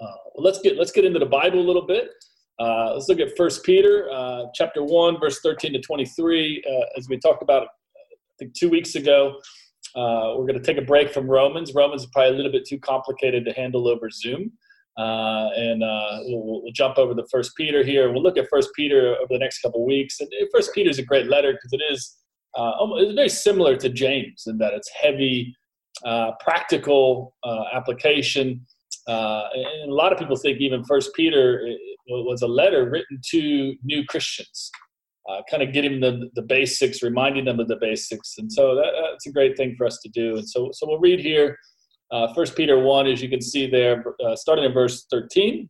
Uh, let's get let's get into the Bible a little bit. Uh, let's look at First Peter, uh, chapter one, verse thirteen to twenty-three. Uh, as we talked about, I think two weeks ago, uh, we're going to take a break from Romans. Romans is probably a little bit too complicated to handle over Zoom, uh, and we'll, we'll, jump over to First Peter here. We'll look at First Peter over the next couple weeks. And First Peter is a great letter because it is it's very similar to James in that it's heavy, practical application. Uh, and a lot of people think even First Peter was a letter written to new Christians, uh, kind of getting them the, basics, reminding them of the basics. And so that, that's a great thing for us to do. And so, so we'll read here uh, First Peter 1, as you can see there, uh, starting in verse 13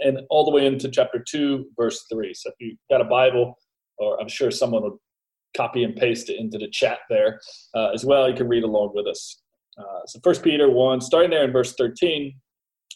and all the way into chapter 2, verse 3. So if you've got a Bible, or I'm sure someone will copy and paste it into the chat there uh, as well, you can read along with us. Uh, so First Peter 1, starting there in verse 13,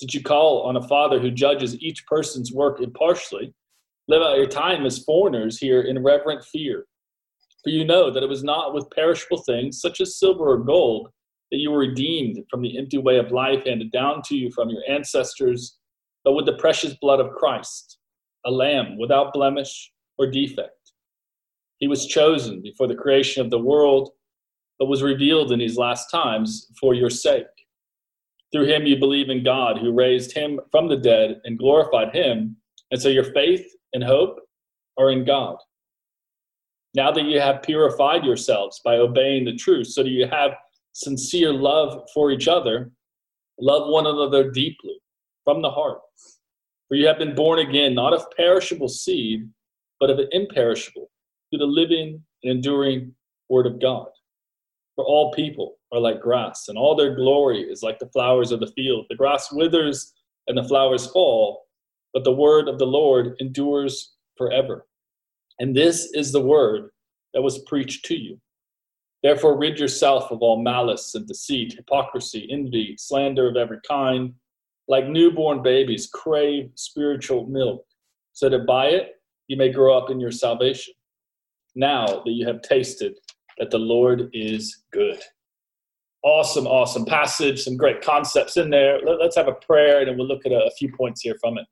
Since you call on a Father who judges each person's work impartially, live out your time as foreigners here in reverent fear. For you know that it was not with perishable things, such as silver or gold, that you were redeemed from the empty way of life handed down to you from your ancestors, but with the precious blood of Christ, a lamb without blemish or defect. He was chosen before the creation of the world, but was revealed in these last times for your sake. Through him you believe in God, who raised him from the dead and glorified him. And so your faith and hope are in God. Now that you have purified yourselves by obeying the truth, so that you have sincere love for each other, love one another deeply from the heart. For you have been born again, not of perishable seed, but of an imperishable, through the living and enduring Word of God. For all people are like grass, and all their glory is like the flowers of the field. The grass withers and the flowers fall, but the word of the Lord endures forever. And this is the word that was preached to you. Therefore, rid yourself of all malice and deceit, hypocrisy, envy, slander of every kind. Like newborn babies, crave spiritual milk, so that by it you may grow up in your salvation. Now that you have tasted that the Lord is good. Awesome, awesome passage, some great concepts in there. Let, us have a prayer and we'll look at a, a few points here from it.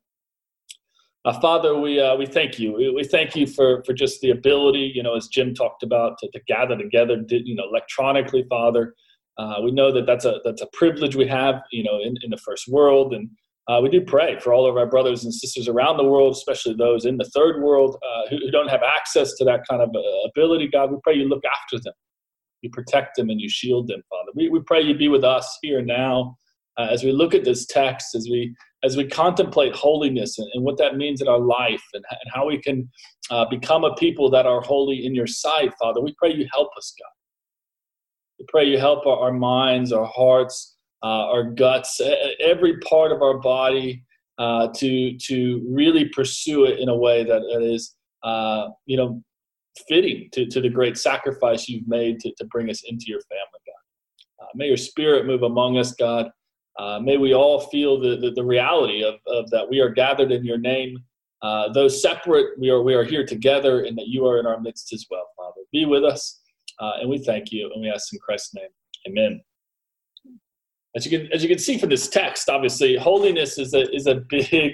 Uh, Father, we uh, we thank you. We, we, thank you for for just the ability, you know, as Jim talked about, to, to gather together, you know, electronically, Father. Uh, we know that that's a that's a privilege we have, you know, in, in the first world, and uh, we do pray for all of our brothers and sisters around the world, especially those in the third world uh, who, who, don't have access to that kind of uh, ability. God, we pray you look after them, you protect them, and you shield them, Father. We, we pray you be with us here now uh, as we look at this text, as we as we contemplate holiness and, and what that means in our life, and, and how we can uh, become a people that are holy in your sight, Father. We pray you help us, God. We pray you help our, our minds, our hearts uh, our guts, every part of our body uh, to to really pursue it in a way that, that is uh, you know fitting to, to the great sacrifice you've made to, to bring us into your family, God. Uh, may your spirit move among us, God. Uh, may we all feel the, the, the, reality of, of that we are gathered in your name. Uh, though separate, we are, we are here together and that you are in our midst as well, Father. Be with us, and we thank you, and we ask in Christ's name. Amen as you can as you can see from this text, obviously holiness is a is a big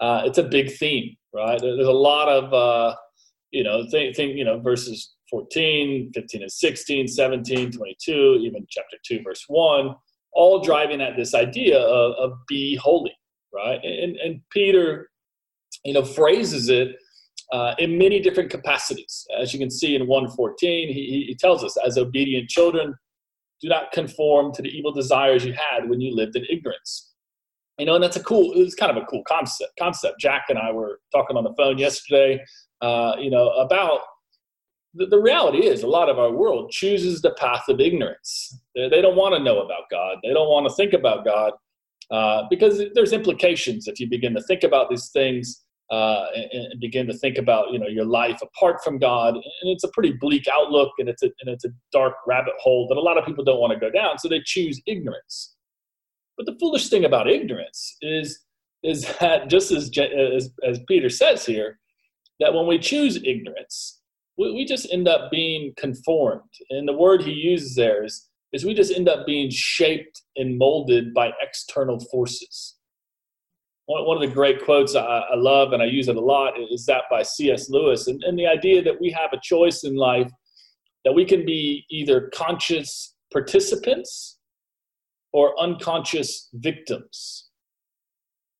uh, it's a big theme, right? There's a lot of uh, you know think think you know verses 14, 15 and 16, 17, 22, even chapter 2 verse 1, all driving at this idea of, of be holy, right? And and Peter you know phrases it uh, in many different capacities. As you can see in 114, he, he tells us, as obedient children, do not conform to the evil desires you had when you lived in ignorance. You know, and that's a cool, it's kind of a cool concept. Concept. Jack and I were talking on the phone yesterday, uh, you know, about the, the, reality is a lot of our world chooses the path of ignorance. They, they don't want to know about God. They don't want to think about God uh, because there's implications if you begin to think about these things uh, and, and, begin to think about you know your life apart from God. And it's a pretty bleak outlook, and it's a, and it's a dark rabbit hole that a lot of people don't want to go down. So they choose ignorance. But the foolish thing about ignorance is is that just as as, as Peter says here, that when we choose ignorance, we, we just end up being conformed. And the word he uses there is is we just end up being shaped and molded by external forces one, of the great quotes I, I, love and I use it a lot is that by C.S. Lewis, and, and the idea that we have a choice in life that we can be either conscious participants or unconscious victims.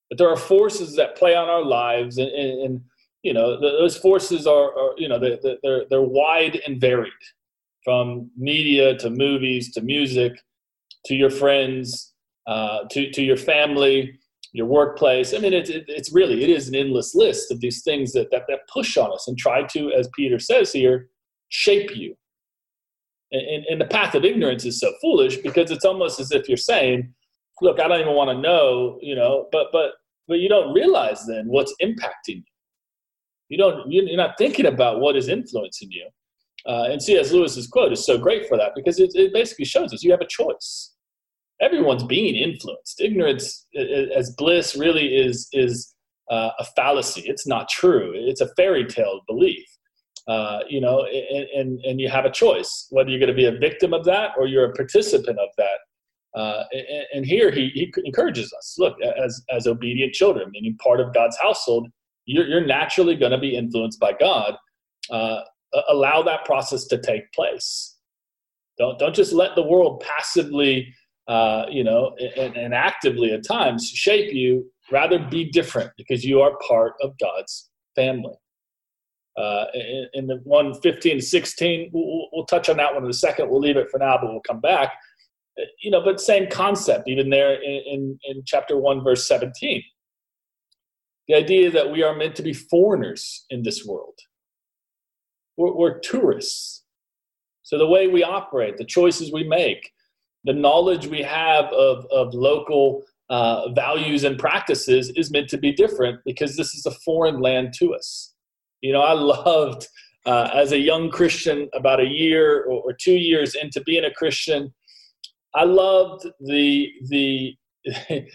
But there are forces that play on our lives, and, and, and you know those forces are, are you know they're, they're, they're wide and varied, from media to movies to music to your friends uh, to to your family your workplace. I mean, it's it's really it is an endless list of these things that, that that push on us and try to, as Peter says here, shape you. And, and the path of ignorance is so foolish because it's almost as if you're saying, "Look, I don't even want to know," you know, but but but you don't realize then what's impacting you. You don't you're not thinking about what is influencing you. Uh, and C.S. Lewis's quote is so great for that because it, it basically shows us you have a choice everyone's being influenced. Ignorance as bliss really is is uh, a fallacy. It's not true. It's a fairy tale belief. Uh, you know, and, and, and you have a choice whether you're going to be a victim of that or you're a participant of that. Uh, and, here he, he encourages us look, as, as obedient children, meaning part of God's household, you're, you're naturally going to be influenced by God. Uh, allow that process to take place. Don't, don't just let the world passively uh, you know, and, and actively at times shape you. Rather be different because you are part of God's family. Uh, in, in, the one 15 16, we'll, we'll, touch on that one in a second. We'll leave it for now, but we'll come back. Uh, you know, but same concept, even there in, in, in chapter 1, verse 17. The idea that we are meant to be foreigners in this world. We're, we're tourists. So the way we operate, the choices we make, the knowledge we have of, of local uh, values and practices is meant to be different because this is a foreign land to us. You know, I loved uh, as a young Christian, about a year or, or, two years into being a Christian, I loved the the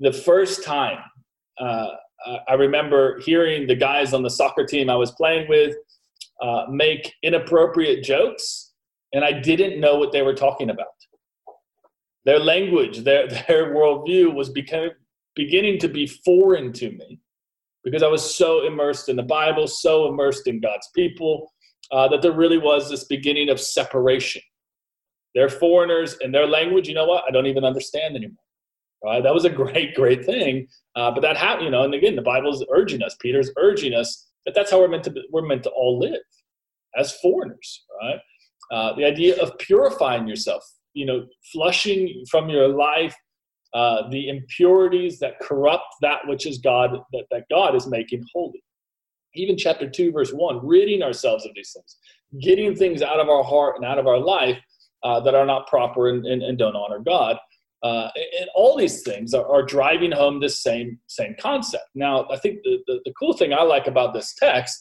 the first time. Uh, I remember hearing the guys on the soccer team I was playing with uh, make inappropriate jokes, and I didn't know what they were talking about their language, their, their worldview was becoming, beginning to be foreign to me because I was so immersed in the Bible, so immersed in God's people, uh, that there really was this beginning of separation. They're foreigners and their language, you know what? I don't even understand anymore. Right? That was a great, great thing. Uh, but that happened, you know, and again, the Bible is urging us, Peter's urging us that that's how we're meant to, be, we're meant to all live as foreigners, right? Uh, the idea of purifying yourself you know, flushing from your life uh, the impurities that corrupt that which is God, that, that God is making holy. Even chapter 2, verse 1, ridding ourselves of these things, getting things out of our heart and out of our life uh, that are not proper and, and, and don't honor God. Uh, and all these things are, are, driving home this same same concept. Now, I think the, the, the cool thing I like about this text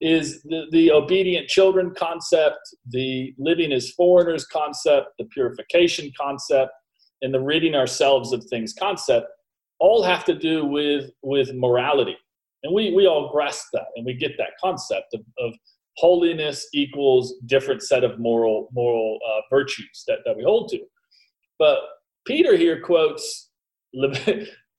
is the, the obedient children concept, the living as foreigners concept, the purification concept, and the ridding ourselves of things concept all have to do with, with morality. And we, we all grasp that and we get that concept of, of holiness equals different set of moral, moral uh, virtues that, that we hold to. But Peter here quotes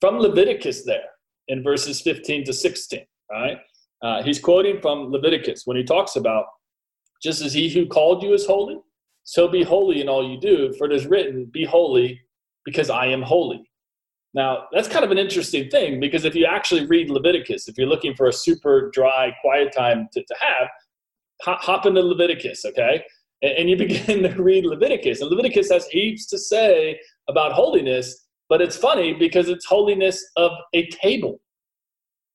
from Leviticus there in verses 15 to 16, right? Uh, he's quoting from Leviticus when he talks about, just as he who called you is holy, so be holy in all you do, for it is written, Be holy because I am holy. Now, that's kind of an interesting thing because if you actually read Leviticus, if you're looking for a super dry, quiet time to, to have, hop, hop into Leviticus, okay? And, and you begin to read Leviticus. And Leviticus has heaps to say about holiness, but it's funny because it's holiness of a table,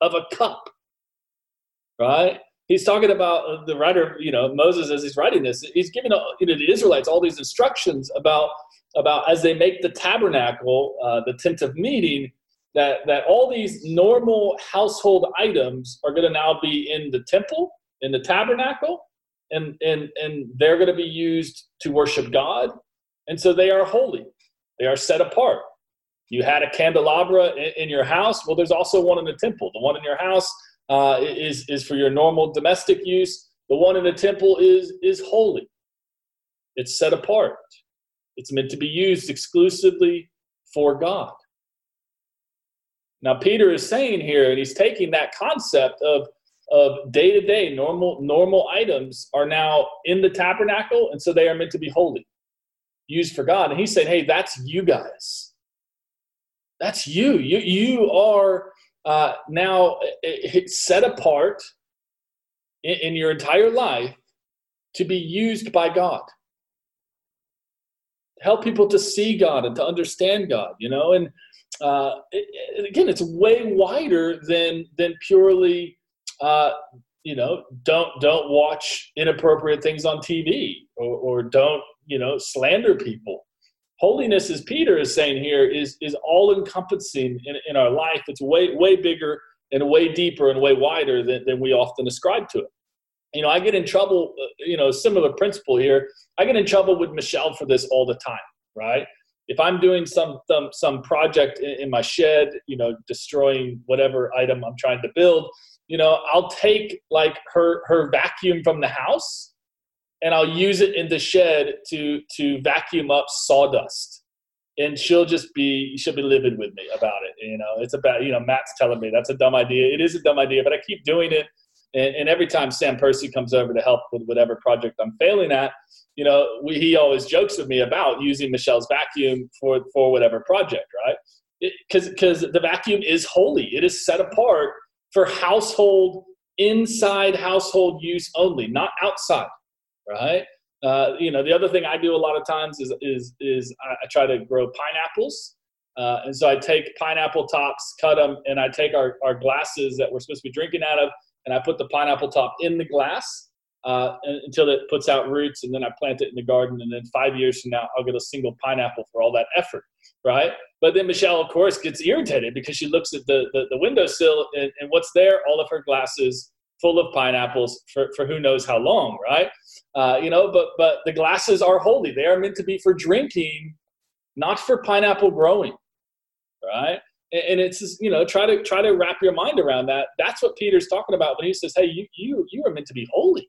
of a cup, right? He's talking about uh, the writer, you know, Moses as he's writing this. He's giving uh, you know the Israelites all these instructions about about as they make the tabernacle, uh, the tent of meeting. that that all these normal household items are going to now be in the temple, in the tabernacle, and and and they're going to be used to worship God, and so they are holy. They are set apart. You had a candelabra in, in your house. Well, there's also one in the temple. The one in your house uh, is is for your normal domestic use. The one in the temple is is holy. It's set apart. It's meant to be used exclusively for God. Now, Peter is saying here, and he's taking that concept of of day to day normal normal items are now in the tabernacle, and so they are meant to be holy, used for God. And he's saying, hey, that's you guys. That's you. You you are uh, now set apart in, in your entire life to be used by God help people to see God and to understand God, you know. And uh, it, again, it's way wider than than purely, uh, you know, don't don't watch inappropriate things on TV or, or don't you know slander people. Holiness, as Peter is saying here, is is all encompassing in, in our life. It's way way bigger and way deeper and way wider than, than we often ascribe to it you know, I get in trouble, uh, you know, similar principle here. I get in trouble with Michelle for this all the time, right? If I'm doing some some, some project in, in my shed, you know, destroying whatever item I'm trying to build, you know, I'll take like her her vacuum from the house and I'll use it in the shed to to vacuum up sawdust. And she'll just be she'll be livid with me about it. You know, it's about you know Matt's telling me that's a dumb idea. It is a dumb idea, but I keep doing it and, and, every time Sam Percy comes over to help with whatever project I'm failing at, you know, we, he always jokes with me about using Michelle's vacuum for, for whatever project, right? Because because the vacuum is holy. It is set apart for household, inside household use only, not outside, right? Uh, you know, the other thing I do a lot of times is is is I, try to grow pineapples. Uh, and so I take pineapple tops, cut them, and I take our, our glasses that we're supposed to be drinking out of, and I put the pineapple top in the glass uh, until it puts out roots, and then I plant it in the garden. And then five years from now, I'll get a single pineapple for all that effort, right? But then Michelle, of course, gets irritated because she looks at the, the, the windowsill and, and what's there? All of her glasses full of pineapples for, for who knows how long, right? Uh, you know, but but the glasses are holy. They are meant to be for drinking, not for pineapple growing, right? and it's just, you know try to try to wrap your mind around that that's what peter's talking about when he says hey you you you are meant to be holy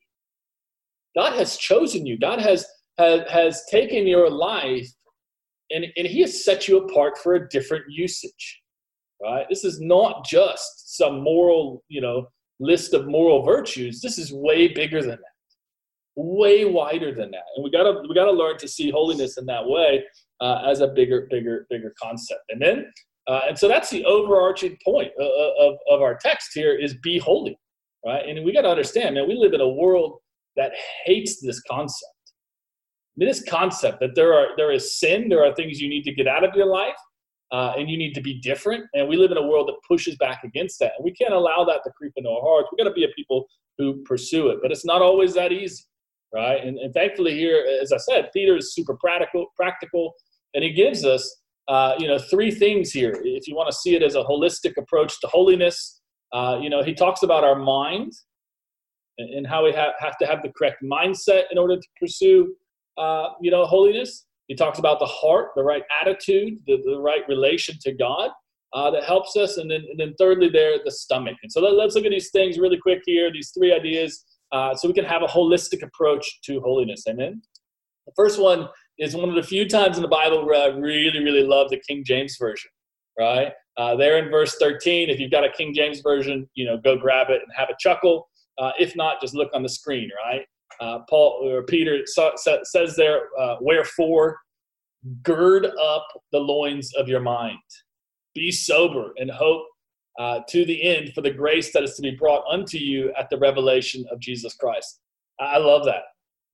god has chosen you god has has, has taken your life and, and he has set you apart for a different usage right this is not just some moral you know list of moral virtues this is way bigger than that way wider than that and we gotta we gotta learn to see holiness in that way uh, as a bigger bigger bigger concept and then uh, and so that's the overarching point of, of, of, our text here is be holy, right? And we got to understand, man, we live in a world that hates this concept. I mean, this concept that there are there is sin, there are things you need to get out of your life, uh, and you need to be different. And we live in a world that pushes back against that, and we can't allow that to creep into our hearts. We've got to be a people who pursue it, but it's not always that easy, right? And, and thankfully, here, as I said, Peter is super practical, practical, and he gives us uh, you know, three things here. If you want to see it as a holistic approach to holiness, uh, you know, he talks about our mind and, and how we ha- have to have the correct mindset in order to pursue, uh, you know, holiness. He talks about the heart, the right attitude, the, the right relation to God uh, that helps us. And then, and then thirdly, there, the stomach. And so let, us look at these things really quick here, these three ideas, uh, so we can have a holistic approach to holiness. Amen. The first one is one of the few times in the Bible where I really, really love the King James Version, right? Uh, there in verse 13, if you've got a King James Version, you know, go grab it and have a chuckle. Uh, if not, just look on the screen, right? Uh, Paul or Peter says there, uh, wherefore, gird up the loins of your mind, be sober, and hope uh, to the end for the grace that is to be brought unto you at the revelation of Jesus Christ. I love that.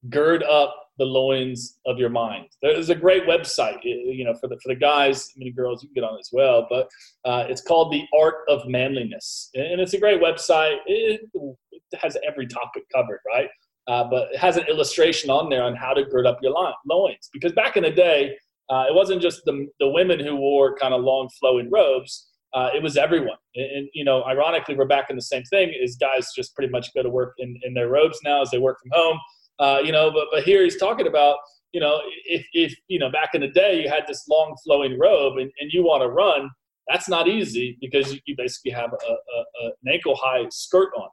Gird up the loins of your mind. There's a great website, you know, for the for the guys, many girls you can get on as well. But uh, it's called the Art of Manliness, and it's a great website. It, it has every topic covered, right? Uh, but it has an illustration on there on how to gird up your loins. Because back in the day, uh, it wasn't just the the women who wore kind of long flowing robes. uh, it was everyone. And, and, you know, ironically, we're back in the same thing. Is guys just pretty much go to work in, in their robes now as they work from home. Uh, you know, but but here he's talking about you know if if you know back in the day you had this long flowing robe and, and you want to run, that's not easy because you, you basically have a, a, a, an ankle high skirt on.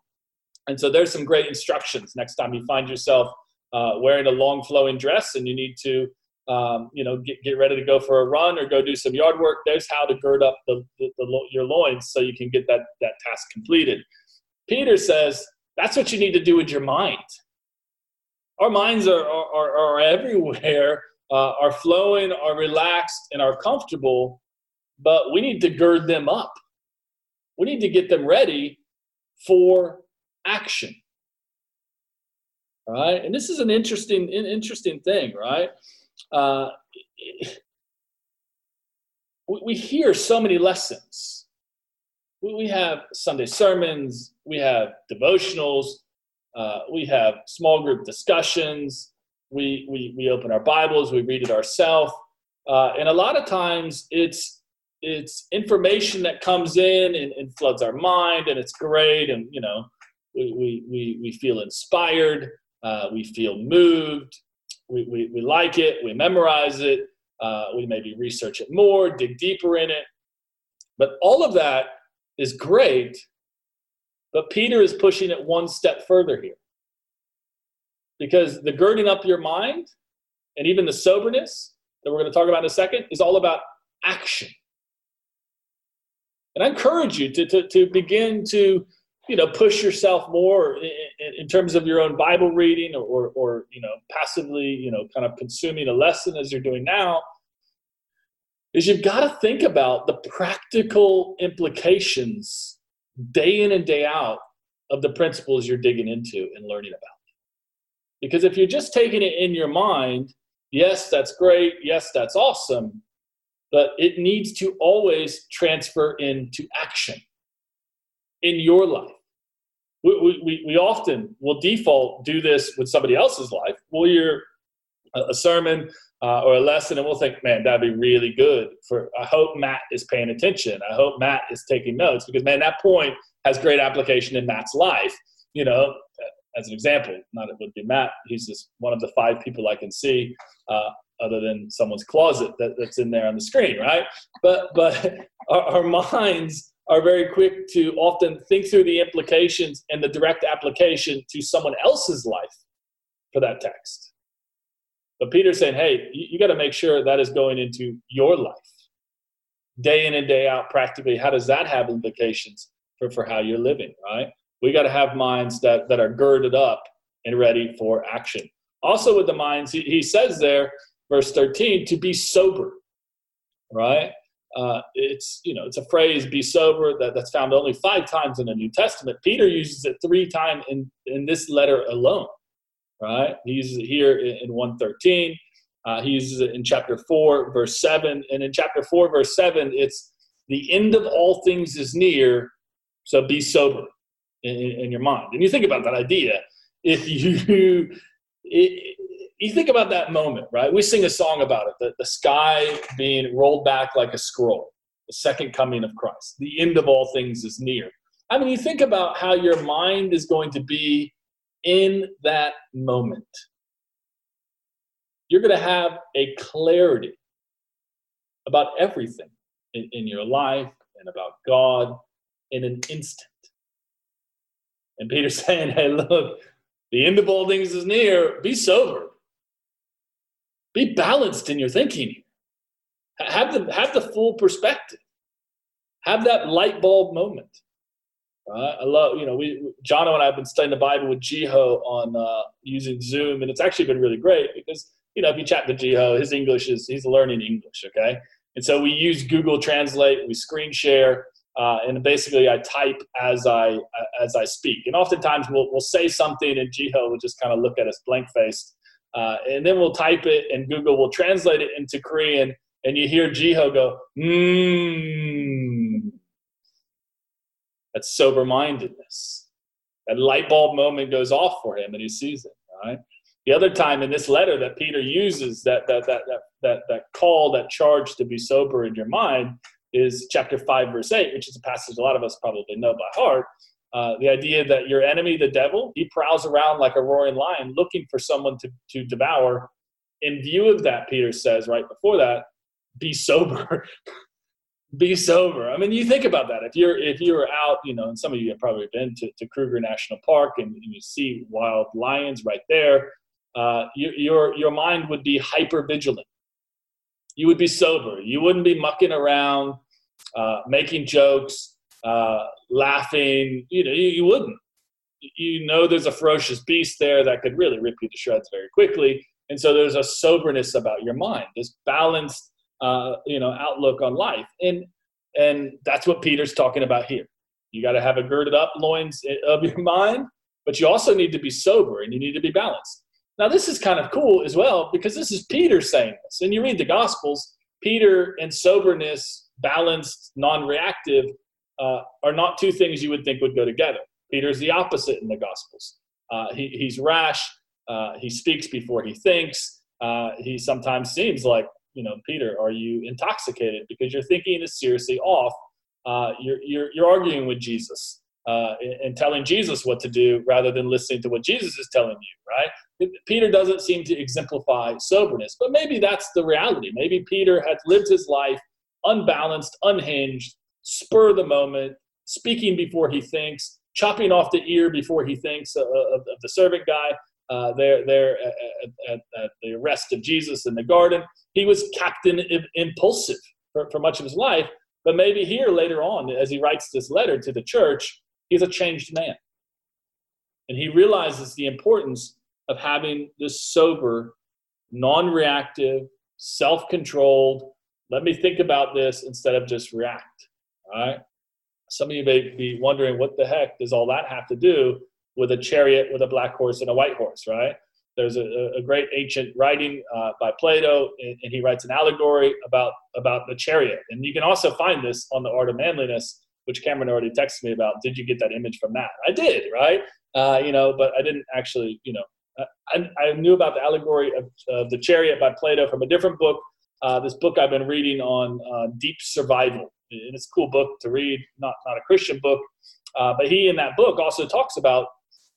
And so there's some great instructions next time you find yourself uh, wearing a long flowing dress and you need to um, you know, get, get ready to go for a run or go do some yard work. There's how to gird up the, the, the, your loins so you can get that, that task completed. Peter says that's what you need to do with your mind. Our minds are, are, are everywhere, uh, are flowing, are relaxed, and are comfortable, but we need to gird them up. We need to get them ready for action. Right? And this is an interesting, interesting thing, right? uh, we, hear so many lessons. We, we have Sunday sermons, we have devotionals, uh, we have small group discussions, we, we, we open our Bibles, we read it ourselves. Uh, and a lot of times it's it's information that comes in and, and, floods our mind and it's great and you know we, we, we, we feel inspired uh, we feel moved we, we, we like it, we memorize it, uh, we maybe research it more, dig deeper in it. But all of that is great, but Peter is pushing it one step further here. Because the girding up your mind and even the soberness that we're going to talk about in a second is all about action. And I encourage you to, to, to begin to you know push yourself more in, in, terms of your own bible reading or, or, or you know passively you know kind of consuming a lesson as you're doing now is you've got to think about the practical implications day in and day out of the principles you're digging into and learning about because if you're just taking it in your mind yes that's great yes that's awesome but it needs to always transfer into action in your life. We, we, we often will default do this with somebody else's life. We'll hear a sermon uh, or a lesson and we'll think, man, that'd be really good. For I hope Matt is paying attention. I hope Matt is taking notes because man, that point has great application in Matt's life. You know, as an example, not it would be Matt. He's just one of the five people I can see, uh, other than someone's closet that, that's in there on the screen, right? But but our, our minds are very quick to often think through the implications and the direct application to someone else's life for that text. But Peter's saying, hey, you, you got to make sure that is going into your life. Day in and day out, practically, how does that have implications for, for how you're living, right? We got to have minds that, that are girded up and ready for action. Also, with the minds, he, he says there, verse 13, to be sober, right? Uh, it's you know it's a phrase be sober that, that's found only five times in the new testament. Peter uses it three times in, in this letter alone right? He uses it here in, in 113 uh, he uses it in chapter 4 verse 7 and in chapter 4 verse 7 it's the end of all things is near so be sober in, in your mind. And you think about that idea. If you you think about that moment, right? We sing a song about it, the, the sky being rolled back like a scroll, the second coming of Christ. The end of all things is near. I mean, you think about how your mind is going to be in that moment. You're going to have a clarity about everything in, in your life and about God in an instant. And Peter's saying, hey, look, the end of all things is near. Be sober be balanced in your thinking. Have the have the full perspective. Have that light bulb moment. Uh, I love, you know, we Jono and I have been studying the Bible with Jiho on uh, using Zoom, and it's actually been really great because you know if you chat to Jiho, his English is he's learning English, okay, and so we use Google Translate, we screen share, uh, and basically I type as I as I speak, and oftentimes we'll we'll say something, and Jiho will just kind of look at us blank faced, uh, and then we'll type it and Google will translate it into Korean and you hear Jiho go, mmm. That's sober mindedness. That light bulb moment goes off for him and he sees it, right? The other time in this letter that Peter uses that, that, that, that, that, that call, that charge to be sober in your mind is chapter 5, verse 8, which is a passage a lot of us probably know by heart. Uh, the idea that your enemy, the devil, he prowls around like a roaring lion looking for someone to, to devour. In view of that, Peter says right before that, be sober. be sober. I mean, you think about that. If you're if you're out, you know, and some of you have probably been to, to Kruger National Park and, and you see wild lions right there, uh, you, your your mind would be hyper vigilant. You would be sober. You wouldn't be mucking around, uh, making jokes, uh, laughing. You know, you, you wouldn't. You know, there's a ferocious beast there that could really rip you to shreds very quickly. And so there's a soberness about your mind, this balanced, uh, you know, outlook on life. And and that's what Peter's talking about here. You got to have a girded up loins of your mind, but you also need to be sober and you need to be balanced. Now, this is kind of cool as well because this is Peter saying this. And you read the Gospels, Peter and soberness, balanced, non reactive, uh, are not two things you would think would go together. Peter's the opposite in the Gospels. Uh, he, he's rash, uh, he speaks before he thinks. Uh, he sometimes seems like, you know, Peter, are you intoxicated? Because your thinking is seriously off. Uh, you're, you're, you're arguing with Jesus uh, and telling Jesus what to do rather than listening to what Jesus is telling you, right? Peter doesn't seem to exemplify soberness, but maybe that's the reality. Maybe Peter had lived his life unbalanced, unhinged, spur the moment, speaking before he thinks, chopping off the ear before he thinks of, of, of the servant guy. Uh, there, there at, at, at, the arrest of Jesus in the garden, he was captain impulsive for, for much of his life. But maybe here later on, as he writes this letter to the church, He's a changed man. And he realizes the importance of having this sober, non reactive, self controlled, let me think about this instead of just react. All right. Some of you may be wondering what the heck does all that have to do with a chariot with a black horse and a white horse, right? There's a, a great ancient writing uh, by Plato, and, and, he writes an allegory about, about the chariot. And you can also find this on the Art of Manliness which Cameron already texted me about. Did you get that image from that? I did, right? Uh, you know, but I didn't actually, you know, I, I knew about the allegory of, of, the chariot by Plato from a different book. Uh, this book I've been reading on uh, deep survival. And it's a cool book to read, not not a Christian book, uh, but he in that book also talks about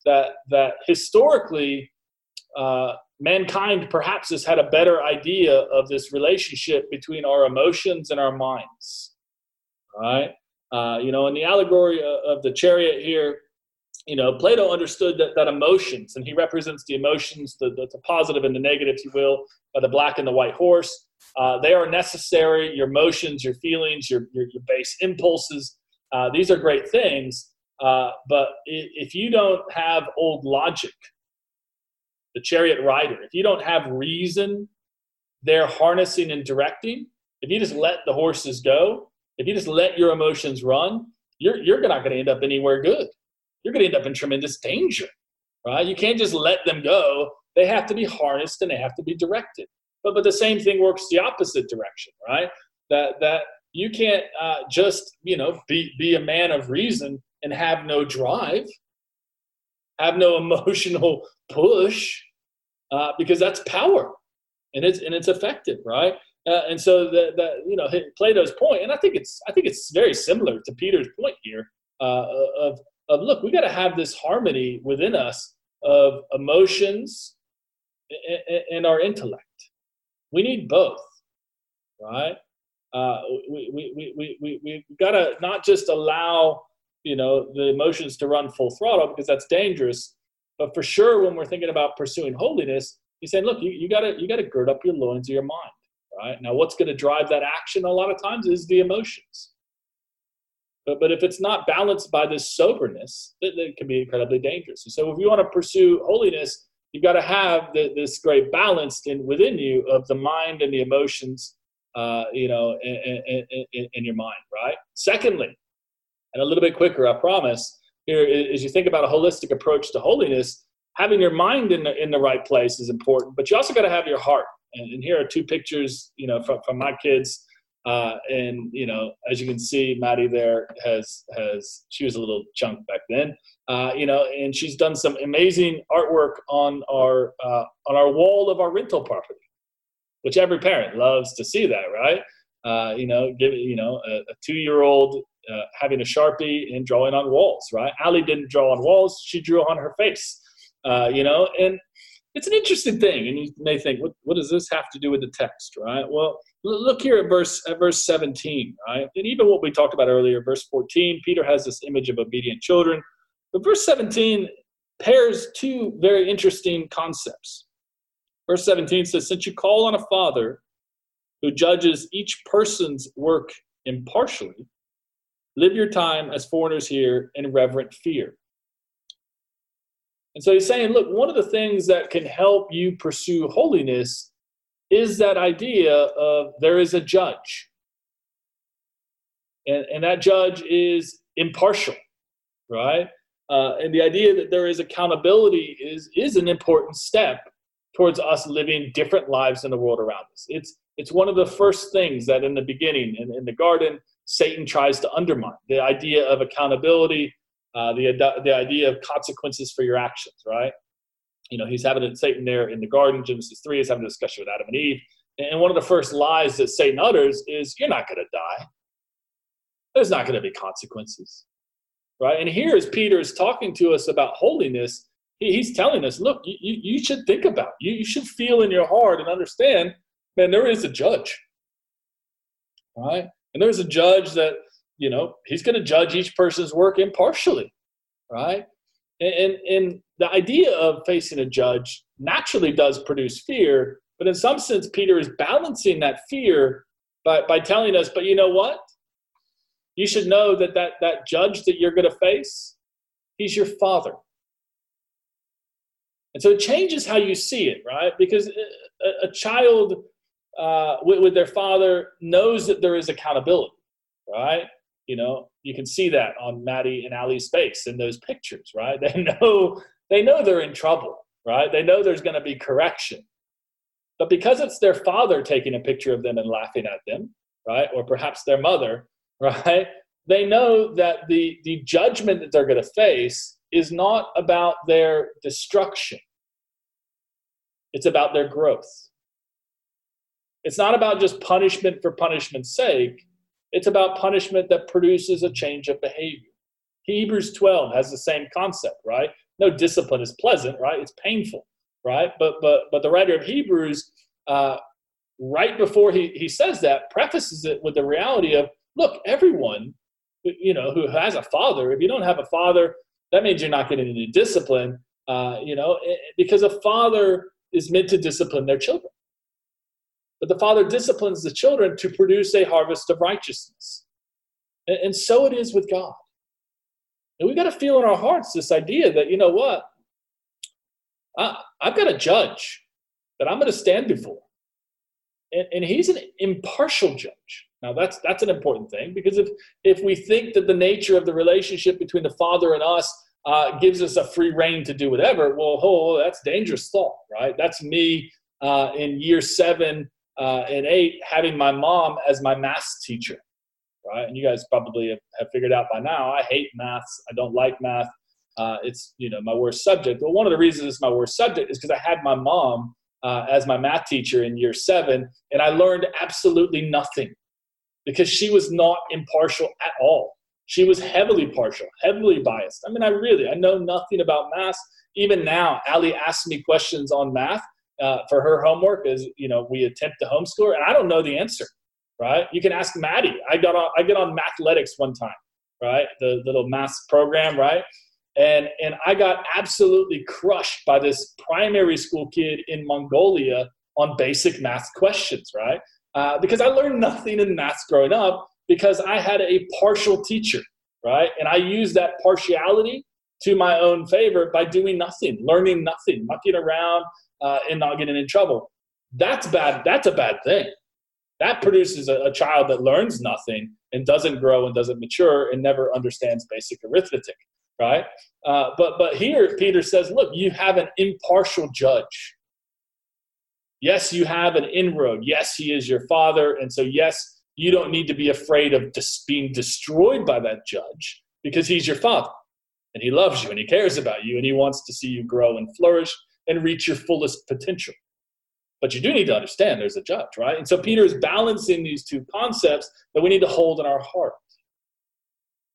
that that historically uh, mankind perhaps has had a better idea of this relationship between our emotions and our minds. Right? Uh, you know, in the allegory of the chariot here, you know, Plato understood that, that emotions, and he represents the emotions, the, the, the positive and the negative, if you will, by the black and the white horse. Uh, they are necessary. Your emotions, your feelings, your, your, your base impulses, uh, these are great things. Uh, but if you don't have old logic, the chariot rider, if you don't have reason, they're harnessing and directing. If you just let the horses go, if you just let your emotions run, you're, you're not going to end up anywhere good. You're going to end up in tremendous danger, right? You can't just let them go. They have to be harnessed and they have to be directed. But, but the same thing works the opposite direction, right? That, that you can't uh, just, you know, be, be a man of reason and have no drive, have no emotional push, uh, because that's power and it's, and it's effective, right? Uh, and so the, the you know Plato's point, and I think it's I think it's very similar to Peter's point here uh, of of look, we got to have this harmony within us of emotions and, and our intellect. We need both, right? Uh, we we we we we we got to not just allow you know the emotions to run full throttle because that's dangerous, but for sure when we're thinking about pursuing holiness, he's saying, look, you, you gotta you gotta gird up your loins of your mind right? Now, what's going to drive that action a lot of times is the emotions. But, but if it's not balanced by this soberness, it can be incredibly dangerous. And so, if you want to pursue holiness, you've got to have the, this great balance in, within you of the mind and the emotions, uh, you know, in, in, in, in your mind, right? Secondly, and a little bit quicker, I promise, here as you think about a holistic approach to holiness, having your mind in the, in the right place is important, but you also got to have your heart and, and here are two pictures, you know, from, from my kids. Uh, and you know, as you can see, Maddie there has has she was a little chunk back then. Uh, you know, and she's done some amazing artwork on our uh, on our wall of our rental property, which every parent loves to see that, right? Uh, you know, give you know a, a two-year-old uh, having a sharpie and drawing on walls, right? Allie didn't draw on walls; she drew on her face. Uh, you know, and it's an interesting thing. And you may think, what, what does this have to do with the text, right? Well, look here at verse at verse 17, right? And even what we talked about earlier, verse 14, Peter has this image of obedient children. But verse 17 pairs two very interesting concepts. Verse 17 says, Since you call on a father who judges each person's work impartially, live your time as foreigners here in reverent fear. And so he's saying, look, one of the things that can help you pursue holiness is that idea of there is a judge. And, and that judge is impartial, right? Uh, and the idea that there is accountability is, is an important step towards us living different lives in the world around us. It's, it's one of the first things that in the beginning, in, in the garden, Satan tries to undermine the idea of accountability, uh, the, the idea of consequences for your actions, right? You know, he's having a, Satan there in the garden. Genesis 3 is having a discussion with Adam and Eve. And one of the first lies that Satan utters is, You're not going to die. There's not going to be consequences. Right? And here is as Peter is talking to us about holiness, he, he's telling us, Look, you, you should think about, you, you should feel in your heart and understand, man, there is a judge. Right? And there's a judge that, you know, he's going to judge each person's work impartially. Right? And, and the idea of facing a judge naturally does produce fear, but in some sense, Peter is balancing that fear by, by telling us, but you know what? You should know that that, that judge that you're going to face, he's your father. And so it changes how you see it, right? Because a, a child uh, with, with their father knows that there is accountability, right? You know, you can see that on Maddie and Ali's face in those pictures, right? They know they know they're in trouble, right? They know there's going to be correction. But because it's their father taking a picture of them and laughing at them, right? Or perhaps their mother, right? They know that the, the judgment that they're going to face is not about their destruction, it's about their growth. It's not about just punishment for punishment's sake, it's about punishment that produces a change of behavior. Hebrews 12 has the same concept, right? No discipline is pleasant, right? It's painful, right? But but but the writer of Hebrews, uh, right before he, he says that, prefaces it with the reality of, look, everyone, you know, who has a father, if you don't have a father, that means you're not getting any discipline, uh, you know, eh, because a father is meant to discipline their children. But the Father disciplines the children to produce a harvest of righteousness. And, and so it is with God. And we got to feel in our hearts this idea that, you know what? I, I've got a judge that I'm going to stand before. And, and he's an impartial judge. Now that's that's an important thing because if if we think that the nature of the relationship between the Father and us uh, gives us a free rein to do whatever, well, oh, that's dangerous thought, right? That's me uh, in year seven uh, and eight having my mom as my math teacher, right? And you guys probably have, have figured out by now, I hate maths. I don't like math. Uh, it's you know my worst subject. Well, one of the reasons it's my worst subject is because I had my mom uh, as my math teacher in year seven, and I learned absolutely nothing because she was not impartial at all. She was heavily partial, heavily biased. I mean, I really I know nothing about math. Even now, Ali asks me questions on math, uh, for her homework as you know we attempt to homeschool and i don't know the answer right you can ask maddie i got on i get on mathletics one time right the, little math program right and and i got absolutely crushed by this primary school kid in mongolia on basic math questions right uh, because i learned nothing in math growing up because i had a partial teacher right and i used that partiality to my own favor by doing nothing learning nothing mucking around uh, and not getting in trouble. That's bad. That's a bad thing. That produces a, a child that learns nothing and doesn't grow and doesn't mature and never understands basic arithmetic, right? Uh, but but here Peter says, look, you have an impartial judge. Yes, you have an inroad. Yes, he is your father, and so yes, you don't need to be afraid of dis- being destroyed by that judge because he's your father and he loves you and he cares about you and he wants to see you grow and flourish and reach your fullest potential. But you do need to understand there's a judge, right? And so Peter is balancing these two concepts that we need to hold in our heart.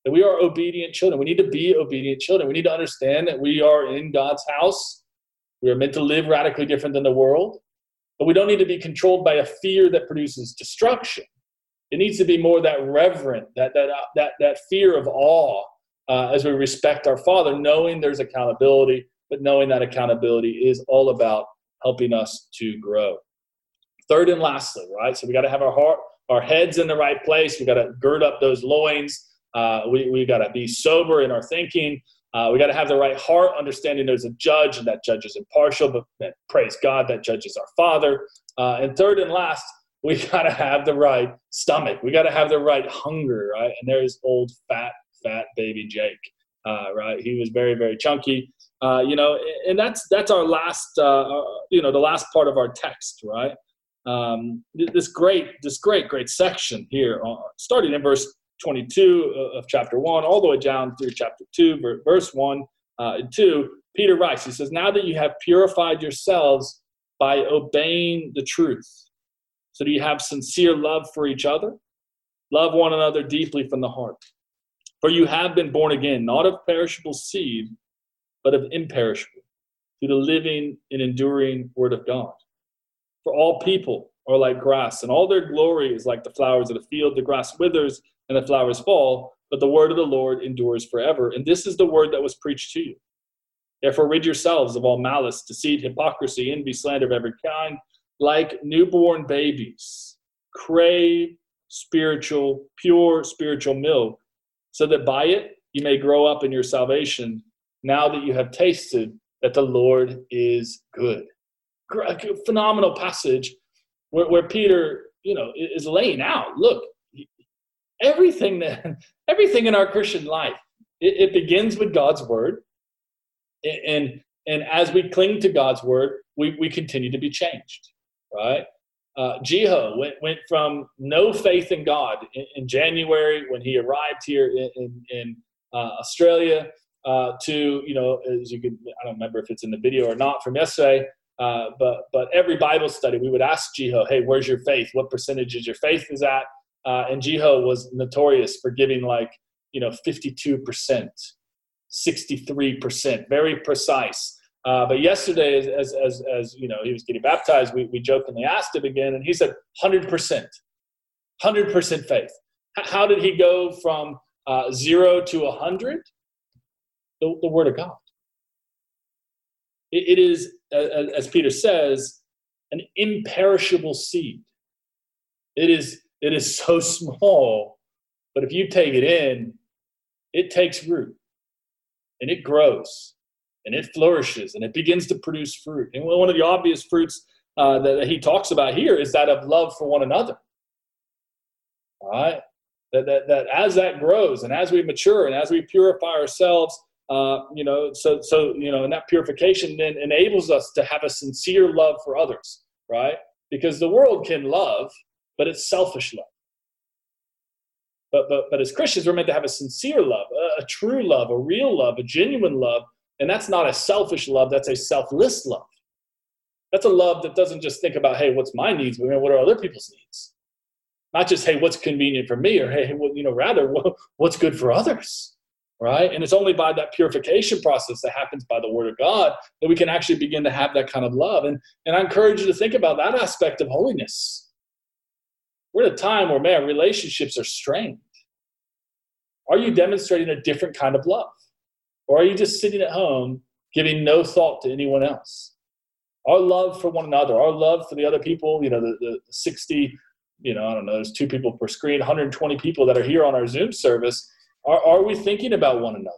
That we are obedient children. We need to be obedient children. We need to understand that we are in God's house. We are meant to live radically different than the world, but we don't need to be controlled by a fear that produces destruction. It needs to be more that reverent, that that uh, that that fear of awe uh, as we respect our Father, knowing there's accountability, but knowing that accountability is all about helping us to grow. Third and lastly, right? So we got to have our heart, our heads in the right place. We got to gird up those loins. Uh, we we got to be sober in our thinking. Uh, we got to have the right heart, understanding there's a judge and that judge is impartial, but praise God, that judge is our Father. Uh, and third and last, we got to have the right stomach. We got to have the right hunger, right? And there's old fat, fat baby Jake, uh, right? He was very, very chunky, uh, you know, and that's that's our last, uh, uh, you know, the last part of our text, right? Um, this great, this great, great section here, starting in verse 22 of chapter 1 all the way down through chapter 2 verse 1 uh, and 2 peter writes he says now that you have purified yourselves by obeying the truth so do you have sincere love for each other love one another deeply from the heart for you have been born again not of perishable seed but of imperishable through the living and enduring word of god for all people are like grass and all their glory is like the flowers of the field the grass withers and the flowers fall, but the word of the Lord endures forever. And this is the word that was preached to you. Therefore, rid yourselves of all malice, deceit, hypocrisy, envy, slander of every kind. Like newborn babies, crave spiritual, pure spiritual milk, so that by it you may grow up in your salvation, now that you have tasted that the Lord is good. Phenomenal passage where, where Peter, you know, is laying out. Look, everything that everything in our Christian life it, it begins with God's word, and and as we cling to God's word, we, we continue to be changed, right? Uh, Jiho went, went from no faith in God in, in January when he arrived here in, in, in uh, Australia uh, to, you know, as you could, I don't remember if it's in the video or not from yesterday, uh, but, but every Bible study, we would ask Jiho, hey, where's your faith? What percentage is your faith is at? Uh, and Jiho was notorious for giving like, you know, 52%, 63%, very precise. Uh, but yesterday, as, as, as, as, you know, he was getting baptized, we, we jokingly asked him again, and he said 100%, 100% faith. How did he go from uh, zero to 100? The, the Word of God. it, it is, as Peter says, an imperishable seed. It is it is so small, but if you take it in, it takes root and it grows and it flourishes and it begins to produce fruit. And one of the obvious fruits uh, that he talks about here is that of love for one another. All right? That, that, that as that grows and as we mature and as we purify ourselves, uh, you know, so, so, you know, and that purification then enables us to have a sincere love for others, right? Because the world can love, but it's selfish love. But, but, but as Christians, we're meant to have a sincere love, a, a true love, a real love, a genuine love. And that's not a selfish love, that's a selfless love. That's a love that doesn't just think about, hey, what's my needs, but what are other people's needs? Not just, hey, what's convenient for me, or hey, you know, rather, what's good for others, right? And it's only by that purification process that happens by the Word of God that we can actually begin to have that kind of love. And, and I encourage you to think about that aspect of holiness we're at a time where, man, relationships are strained. Are you demonstrating a different kind of love? Or are you just sitting at home giving no thought to anyone else? Our love for one another, our love for the other people, you know, the, the 60, you know, I don't know, there's two people per screen, 120 people that are here on our Zoom service. Are, are we thinking about one another?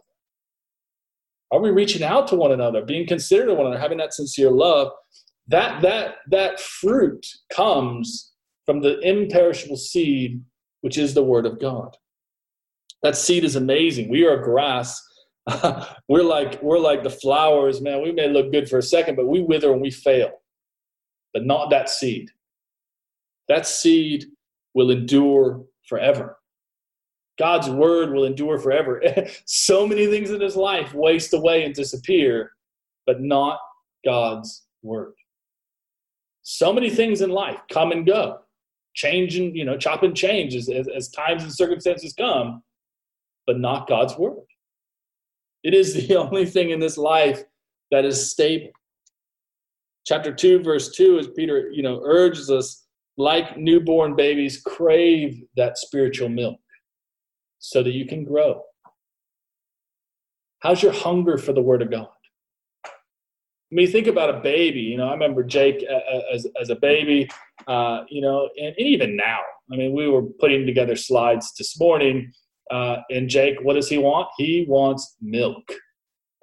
Are we reaching out to one another, being considerate of one another, having that sincere love? That that that fruit comes from the imperishable seed, which is the word of God. That seed is amazing. We are grass. we're like we're like the flowers, man. We may look good for a second, but we wither and we fail. But not that seed. That seed will endure forever. God's word will endure forever. so many things in this life waste away and disappear, but not God's word. So many things in life come and go, change and, you know, chop and change as, as, as times and circumstances come, but not God's word. It is the only thing in this life that is stable. Chapter 2, verse 2, as Peter, you know, urges us, like newborn babies, crave that spiritual milk so that you can grow. How's your hunger for the Word of God? I mean, think about a baby. You know, I remember Jake as, as a baby, uh, you know, and, and, even now. I mean, we were putting together slides this morning, uh, and Jake, what does he want? He wants milk,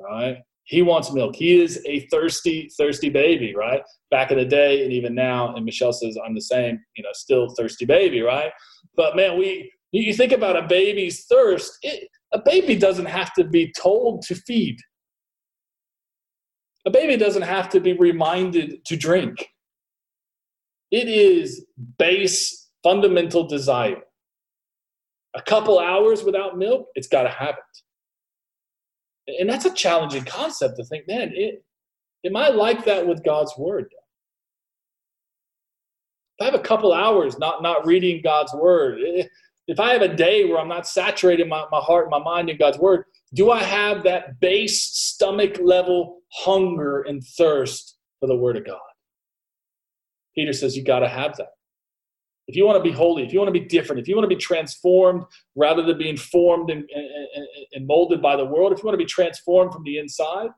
right? He wants milk. He is a thirsty, thirsty baby, right? Back in the day, and even now, and Michelle says I'm the same, you know, still thirsty baby, right? But man, we you think about a baby's thirst. It, a baby doesn't have to be told to feed. A baby doesn't have to be reminded to drink. It is base, fundamental desire. A couple hours without milk, it's got to it. And that's a challenging concept to think, man, it, am I like that with God's word? If I have a couple hours not, not reading God's word, eh, if I have a day where I'm not saturating my, my heart, my mind in God's word, do I have that base stomach level hunger and thirst for the word of God? Peter says you got to have that. If you want to be holy, if you want to be different, if you want to be transformed rather than being formed and, and, and molded by the world, if you want to be transformed from the inside,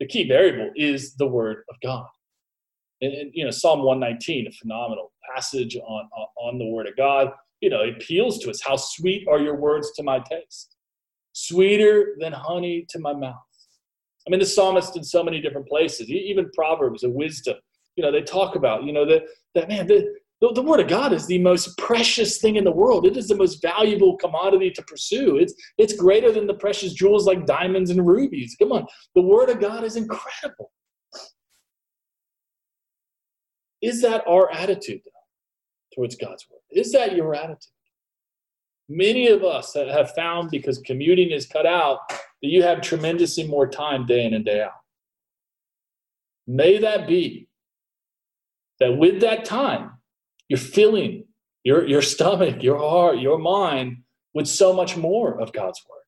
the key variable is the word of God. And, and, you know psalm 119 a phenomenal passage on, on the word of god you know, it appeals to us. How sweet are your words to my taste? Sweeter than honey to my mouth. I mean, the psalmist in so many different places, even Proverbs of wisdom, you know, they talk about, you know, that, that man, the, the, the, word of God is the most precious thing in the world. It is the most valuable commodity to pursue. It's, it's greater than the precious jewels like diamonds and rubies. Come on. The word of God is incredible. Is that our attitude, towards God's word? Is that your attitude? Many of us that have found because commuting is cut out that you have tremendously more time day in and day out. May that be that with that time, you're filling your, your stomach, your heart, your mind with so much more of God's word.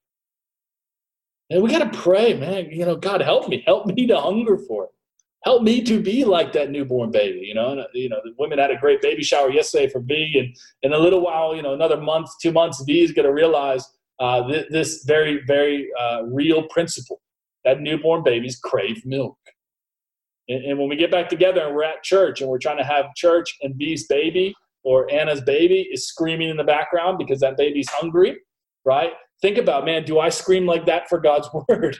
And we got to pray, man, you know, God help me, help me to hunger for it help me to be like that newborn baby. You know, and, uh, you know, the women had a great baby shower yesterday for V, and in a little while, you know, another month, two months, V is going to realize uh, th- this very, very uh, real principle that newborn babies crave milk. And, and, when we get back together and we're at church and we're trying to have church, and V's baby or Anna's baby is screaming in the background because that baby's hungry, right? Think about, man, do I scream like that for God's word?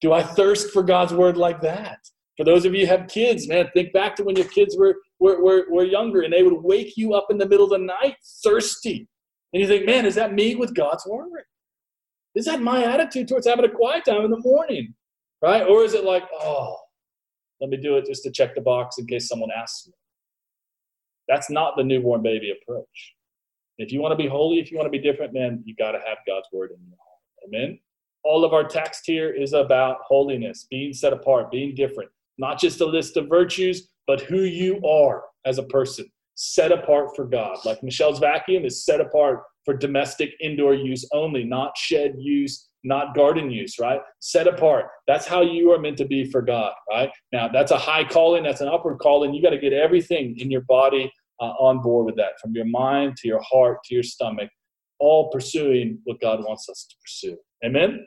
do I thirst for God's word like that? For those of you who have kids, man, think back to when your kids were, were, were, were younger and they would wake you up in the middle of the night thirsty. And you think, man, is that me with God's word? Is that my attitude towards having a quiet time in the morning? Right? Or is it like, oh, let me do it just to check the box in case someone asks me? That's not the newborn baby approach. If you want to be holy, if you want to be different, man, you got to have God's word in your heart. Amen? All of our text here is about holiness, being set apart, being different not just a list of virtues, but who you are as a person, set apart for God. Like Michelle's vacuum is set apart for domestic indoor use only, not shed use, not garden use, right? Set apart. That's how you are meant to be for God, right? Now, that's a high calling, that's an upward calling. You got to get everything in your body uh, on board with that, from your mind to your heart to your stomach, all pursuing what God wants us to pursue. Amen.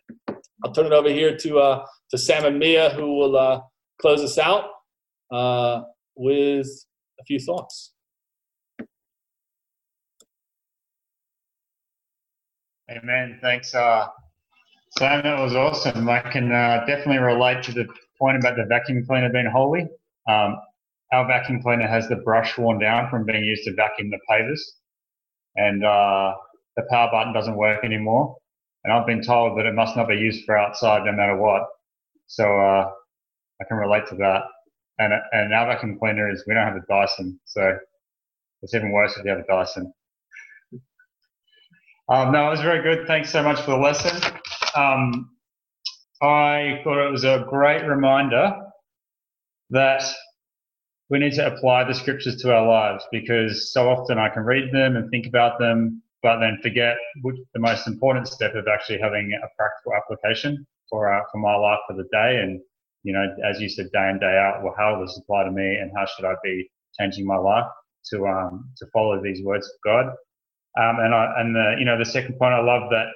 I'll turn it over here to uh, to Sam and Mia, who will uh, close us out uh, with a few thoughts. Amen. Thanks, uh, Sam. That was awesome. I can uh, definitely relate to the point about the vacuum cleaner being holy. Um, our vacuum cleaner has the brush worn down from being used to vacuum the pavers, and uh, the power button doesn't work anymore. And I've been told that it must not be used for outside no matter what. So uh, I can relate to that. And and vacuum cleaner is we don't have a Dyson, so it's even worse if you have a Dyson. Um, no, it was very good. Thanks so much for the lesson. Um, I thought it was a great reminder that we need to apply the scriptures to our lives because so often I can read them and think about them, but then forget the most important step of actually having a practical application for uh, for my life for the day. And you know, as you said, day in day out, well, how does this apply to me, and how should I be changing my life to um to follow these words of God? Um, and I and the you know the second point, I love that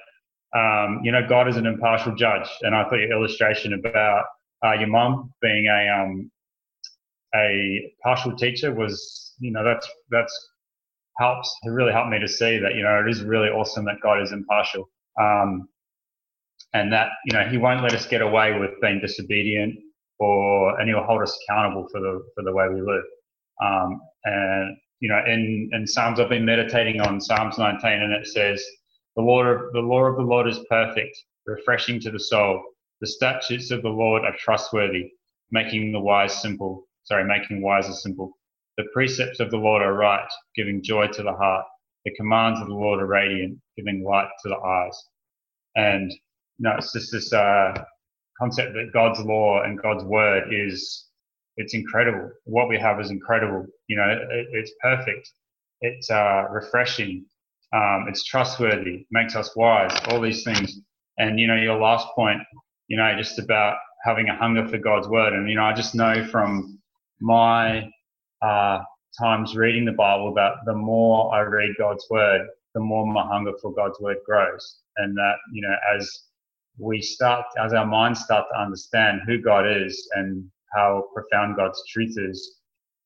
um, you know God is an impartial judge, and I thought your illustration about uh, your mum being a um, a partial teacher was you know that's that's helps it really helped me to see that you know it is really awesome that God is impartial um, and that you know He won't let us get away with being disobedient or and He'll hold us accountable for the for the way we live um, and you know in in Psalms I've been meditating on Psalms 19 and it says the Lord the law of the Lord is perfect refreshing to the soul the statutes of the Lord are trustworthy making the wise simple sorry, making wiser simple. The precepts of the Lord are right, giving joy to the heart. The commands of the Lord are radiant, giving light to the eyes. And no, it's just this uh, concept that God's law and God's word is it's incredible. What we have is incredible. You know, it, it's perfect. It's uh, refreshing. Um, it's trustworthy. Makes us wise. All these things. And you know, your last point. You know, just about having a hunger for God's word. And you know, I just know from my uh, times reading the Bible that the more I read God's word, the more my hunger for God's word grows. And that, you know, as we start, as our minds start to understand who God is and how profound God's truth is,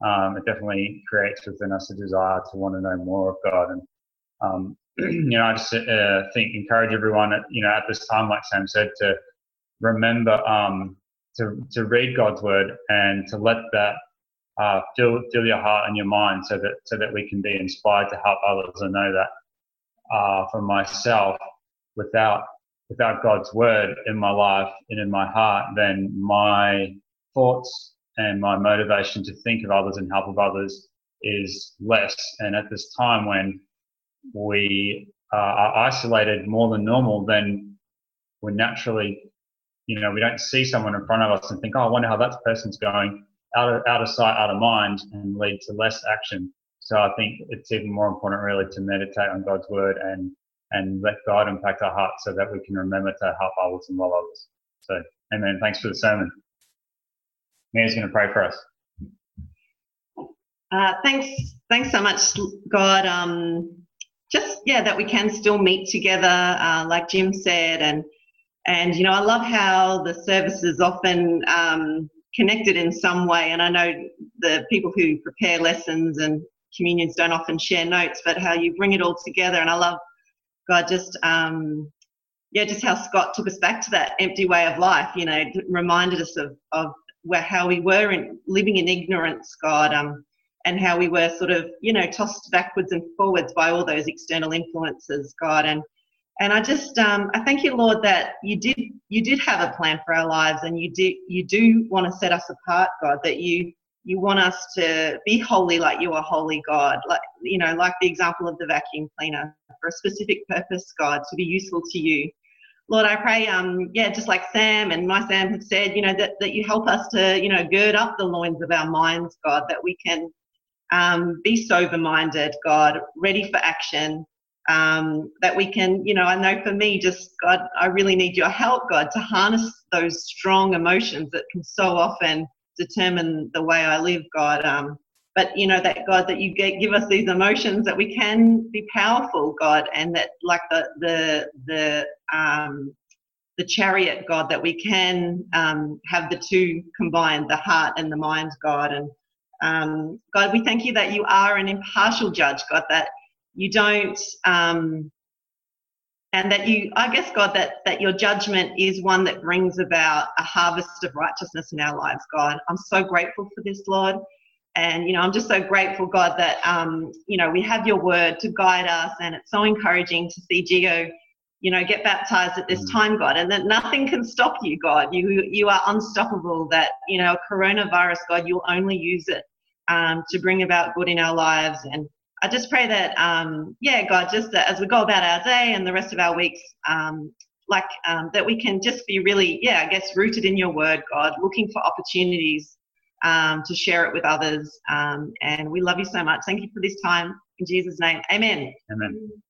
um, it definitely creates within us a desire to want to know more of God. And, um, you know, I just uh, think, encourage everyone, at, you know, at this time, like Sam said, to remember um, to, to read God's word and to let that uh, fill, fill your heart and your mind so that, so that we can be inspired to help others. and know that uh, for myself, without, without God's word in my life and in my heart, then my thoughts and my motivation to think of others and help of others is less. And at this time when we are isolated more than normal, then we're naturally you know, we don't see someone in front of us and think, oh, I wonder how that person's going, out of, out of sight, out of mind, and lead to less action. So I think it's even more important, really, to meditate on God's word and and let God impact our hearts so that we can remember to help others and love others. So, Amen. Thanks for the sermon. Mia's going to pray for us. Uh, thanks, thanks so much, God. Um, just yeah, that we can still meet together, uh, like Jim said, and and, you know, I love how the service is often um, connected in some way. And I know the people who prepare lessons and communions don't often share notes, but how you bring it all together. And I love, God, just, um, yeah, just how Scott took us back to that empty way of life, you know, reminded us of, of where, how we were in, living in ignorance, God, um, and how we were sort of, you know, tossed backwards and forwards by all those external influences, God. And and I just um, I thank you, Lord, that you did you did have a plan for our lives, and you do you do want to set us apart, God. That you you want us to be holy like you are holy, God. Like you know, like the example of the vacuum cleaner for a specific purpose, God, to be useful to you. Lord, I pray, um, yeah, just like Sam and my Sam have said, you know, that, that you help us to, you know, gird up the loins of our minds, God, that we can um, be sober minded, God, ready for action, um, that we can, you know, I know for me, just God, I really need your help, God, to harness those strong emotions that can so often determine the way I live, God. Um, but you know that God, that you give us these emotions that we can be powerful, God, and that like the the the um, the chariot, God, that we can um, have the two combined, the heart and the mind, God, and um, God, we thank you that you are an impartial judge, God, that you don't um, and that you i guess god that that your judgment is one that brings about a harvest of righteousness in our lives god. I'm so grateful for this lord and you know i'm just so grateful god that um, you know we have your word to guide us and it's so encouraging to see Jiho you know get baptized at this mm. time god and that nothing can stop you god you you are unstoppable that you know coronavirus god you'll only use it um, to bring about good in our lives and I just pray that, um, yeah, God, just that as we go about our day and the rest of our weeks, um, like um, that we can just be really, yeah, I guess rooted in your word, God, looking for opportunities um, to share it with others. Um, and we love you so much. Thank you for this time. In Jesus' name, amen. Amen.